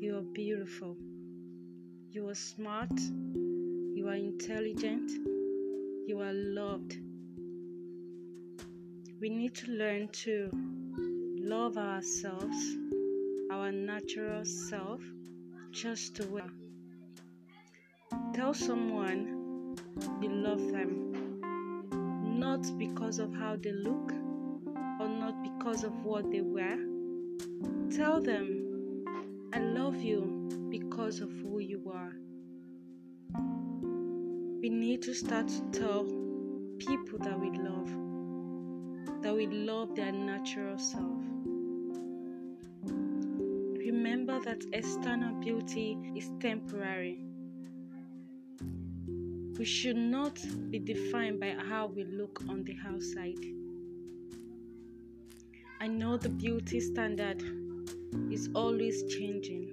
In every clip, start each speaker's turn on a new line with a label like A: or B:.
A: You are beautiful. You are smart. You are intelligent. You are loved. We need to learn to love ourselves, our natural self, just the way. Tell someone you love them, not because of how they look or not because of what they wear. Tell them, I love you because of who you are. We need to start to tell people that we love that we love their natural self. Remember that external beauty is temporary. We should not be defined by how we look on the outside. I know the beauty standard is always changing,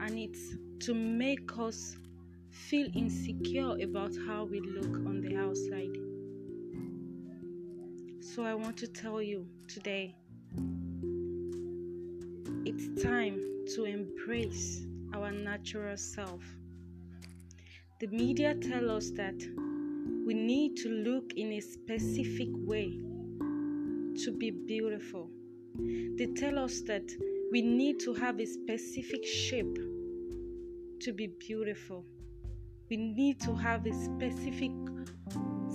A: and it's to make us feel insecure about how we look on the outside. So I want to tell you today it's time to embrace our natural self. The media tell us that we need to look in a specific way to be beautiful. They tell us that we need to have a specific shape to be beautiful. We need to have a specific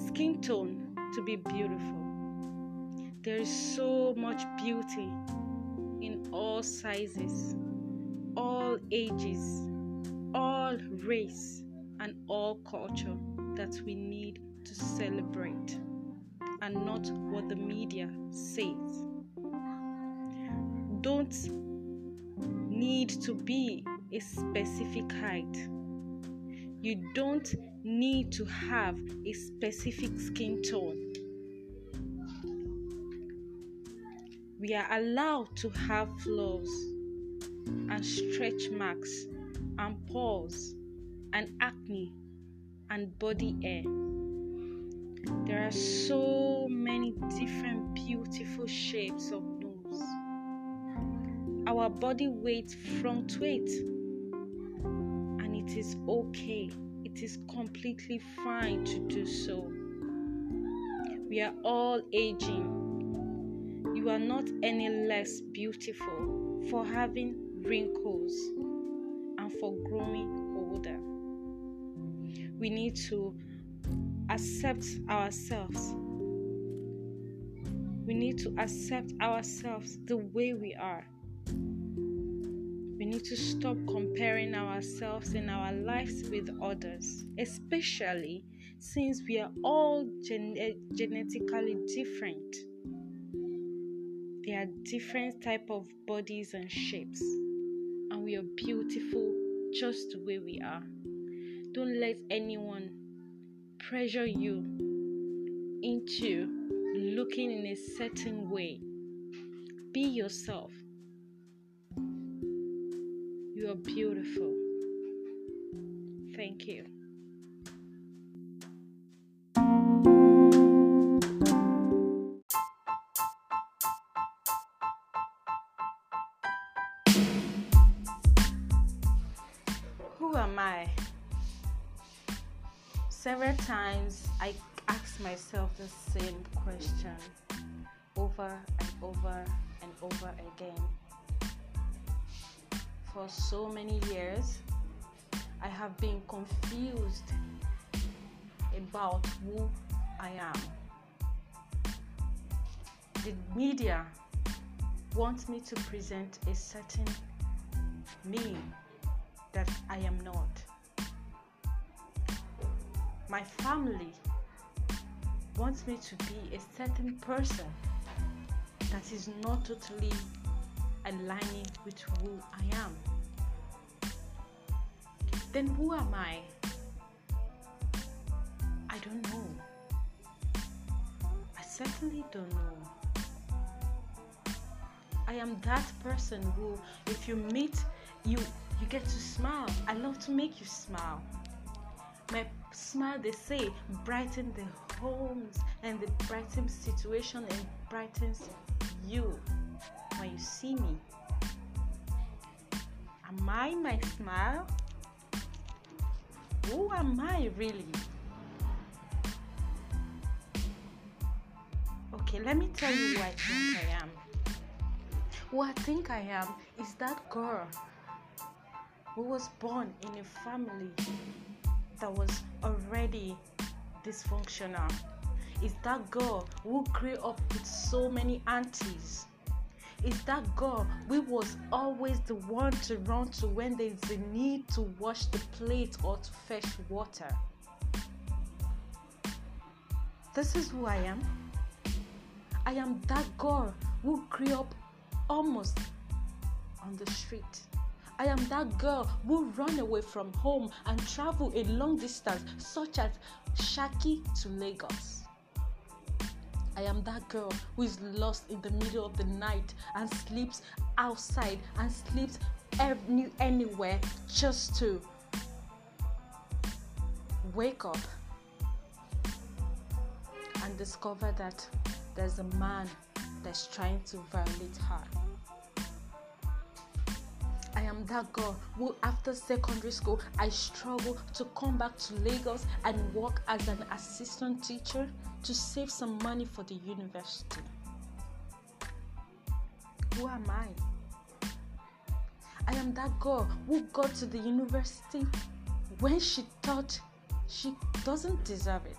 A: skin tone to be beautiful. There is so much beauty in all sizes, all ages, all race, and all culture that we need to celebrate, and not what the media says. Don't need to be a specific height. You don't need to have a specific skin tone. we are allowed to have flaws and stretch marks and pores and acne and body hair. There are so many different beautiful shapes of nose. Our body weight fluctuates and it is okay. It is completely fine to do so. We are all aging you are not any less beautiful for having wrinkles and for growing older. We need to accept ourselves. We need to accept ourselves the way we are. We need to stop comparing ourselves and our lives with others, especially since we are all gen- eh, genetically different. There are different type of bodies and shapes, and we are beautiful just the way we are. Don't let anyone pressure you into looking in a certain way. Be yourself. You are beautiful. Thank you. Who am I? Several times I ask myself the same question over and over and over again. For so many years, I have been confused about who I am. The media wants me to present a certain me that I am not. My family wants me to be a certain person that is not totally aligning with who I am. Then who am I? I don't know. I certainly don't know. I am that person who, if you meet, you you get to smile. I love to make you smile. My smile, they say, brighten the homes and the brightens situation and brightens you when you see me. Am I my smile? Who am I really? Okay, let me tell you who I think I am. Who I think I am is that girl who was born in a family that was already dysfunctional. Is that girl who grew up with so many aunties is that girl we was always the one to run to when there's a need to wash the plate or to fetch water. This is who I am. I am that girl who grew up almost on the street. I am that girl who run away from home and travel a long distance, such as Shaki to Lagos. I am that girl who is lost in the middle of the night and sleeps outside and sleeps any, anywhere just to wake up and discover that there's a man that's trying to violate her. I am that girl who, after secondary school, I struggle to come back to Lagos and work as an assistant teacher to save some money for the university. Who am I? I am that girl who got to the university when she thought she doesn't deserve it.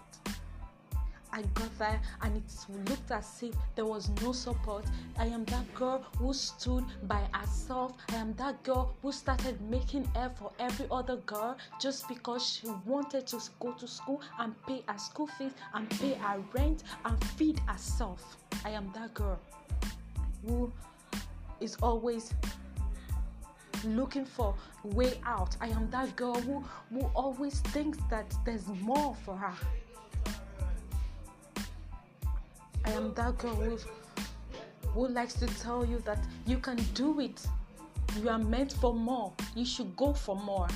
A: I got there and it looked as if there was no support. I am that girl who stood by herself. I am that girl who started making air for every other girl just because she wanted to go to school and pay her school fees and pay her rent and feed herself. I am that girl who is always looking for way out. I am that girl who, who always thinks that there's more for her. I am that girl who, who likes to tell you that you can do it. You are meant for more. You should go for more.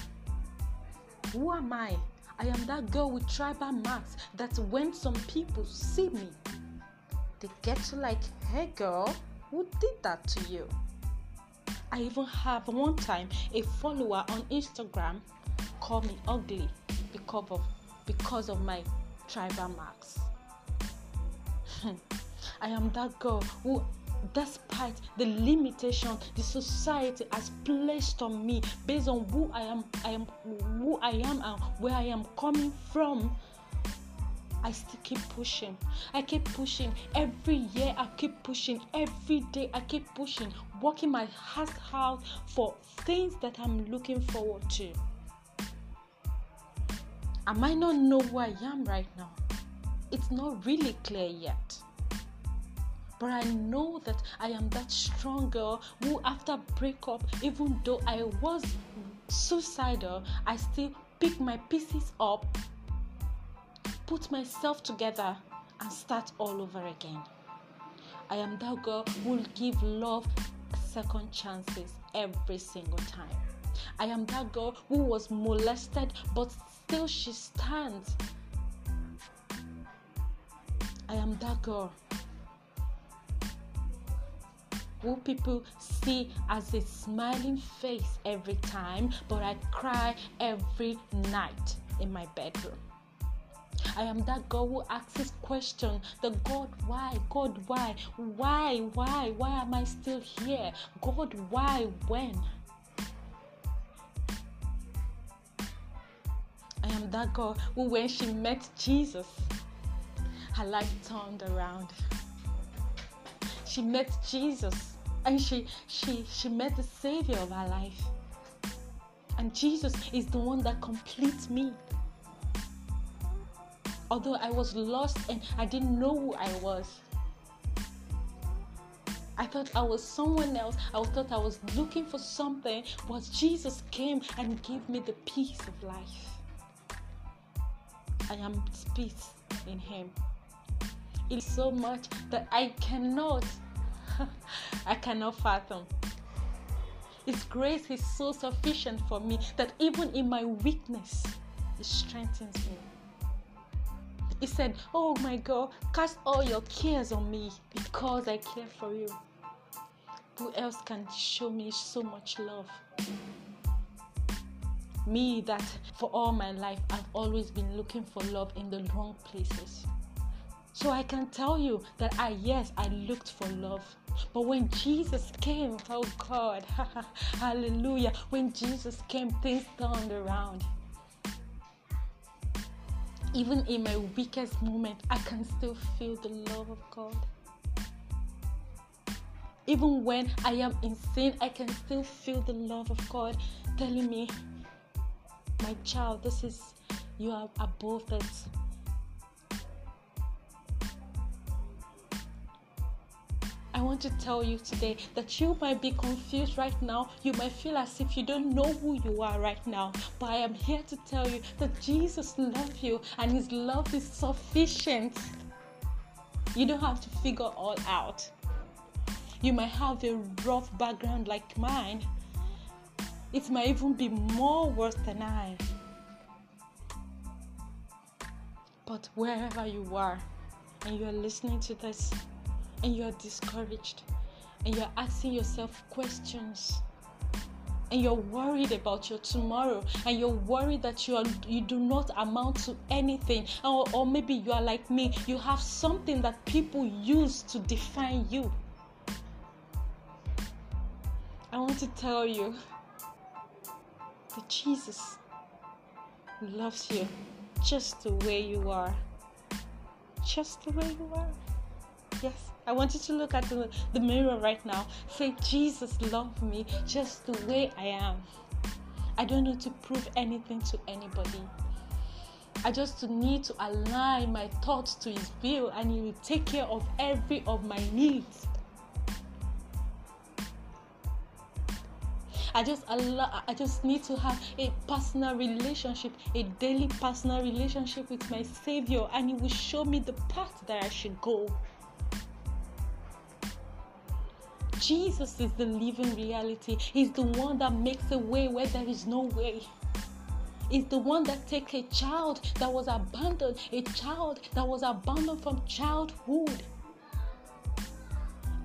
A: Who am I? I am that girl with tribal marks that when some people see me, they get like, hey girl, who did that to you? I even have one time a follower on Instagram call me ugly because of because of my tribal marks. I am that girl who despite the limitation the society has placed on me based on who I am I am who I am and where I am coming from I still keep pushing. I keep pushing. Every year I keep pushing. Every day I keep pushing. Working my heart out for things that I'm looking forward to. I might not know who I am right now. It's not really clear yet. But I know that I am that strong girl who, after breakup, even though I was suicidal, I still pick my pieces up, put myself together, and start all over again. I am that girl who will give love second chances every single time. I am that girl who was molested, but still she stands. I am that girl who people see as a smiling face every time, but I cry every night in my bedroom. I am that girl who asks this question: The God, why? God, why? Why? Why? Why am I still here? God, why? When? I am that girl who, when she met Jesus, her life turned around she met Jesus and she she she met the savior of her life. And Jesus is the one that completes me. Although I was lost and I didn't know who I was. I thought I was someone else. I thought I was looking for something, but Jesus came and gave me the peace of life. I am peace in Him. It's so much that I cannot, I cannot fathom. His grace is so sufficient for me that even in my weakness, it strengthens me. He said, Oh my God, cast all your cares on me because I care for you. Who else can show me so much love? me that for all my life I've always been looking for love in the wrong places. So I can tell you that I, yes, I looked for love. But when Jesus came, oh God, hallelujah, when Jesus came, things turned around. Even in my weakest moment, I can still feel the love of God. Even when I am in sin, I can still feel the love of God telling me, My child, this is, you are above this. I want to tell you today that you might be confused right now. You might feel as if you don't know who you are right now. But I am here to tell you that Jesus loves you and his love is sufficient. You don't have to figure all out. You might have a rough background like mine. It might even be more worse than I. But wherever you are and you are listening to this, and you're discouraged and you're asking yourself questions and you're worried about your tomorrow and you're worried that you are you do not amount to anything or, or maybe you are like me you have something that people use to define you. I want to tell you that jesus loves you just the way you are. Just the way you are yes I want you to look at the, the mirror right now. Say, Jesus love me just the way I am. I don't need to prove anything to anybody. I just need to align my thoughts to His will, and He will take care of every of my needs. I just allow, I just need to have a personal relationship, a daily personal relationship with my Savior, and He will show me the path that I should go. Jesus is the living reality. He's the one that makes a way where there is no way. He's the one that takes a child that was abandoned, a child that was abandoned from childhood,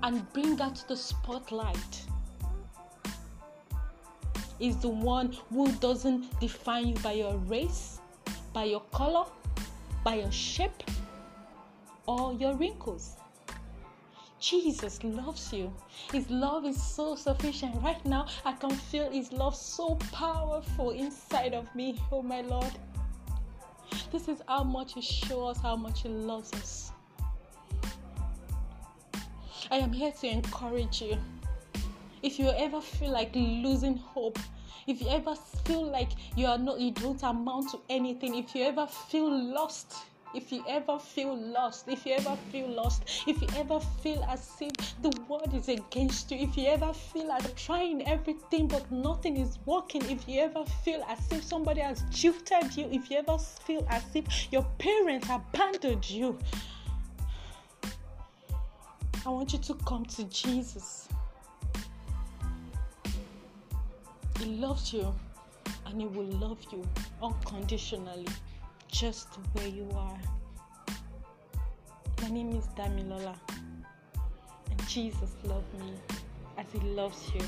A: and bring that to the spotlight. Is the one who doesn't define you by your race, by your color, by your shape, or your wrinkles. Jesus loves you. His love is so sufficient. Right now, I can feel His love so powerful inside of me. Oh, my Lord. This is how much He shows us how much He loves us. I am here to encourage you. If you ever feel like losing hope, if you ever feel like you are not you don't amount to anything, if you ever feel lost, if you ever feel lost, if you ever feel lost, if you ever feel as if the world is against you, if you ever feel like trying everything but nothing is working, if you ever feel as if somebody has jilted you, if you ever feel as if your parents abandoned you, I want you to come to Jesus. He loves you and He will love you unconditionally just where you are. My name is Damilola, and Jesus loved me as He loves you.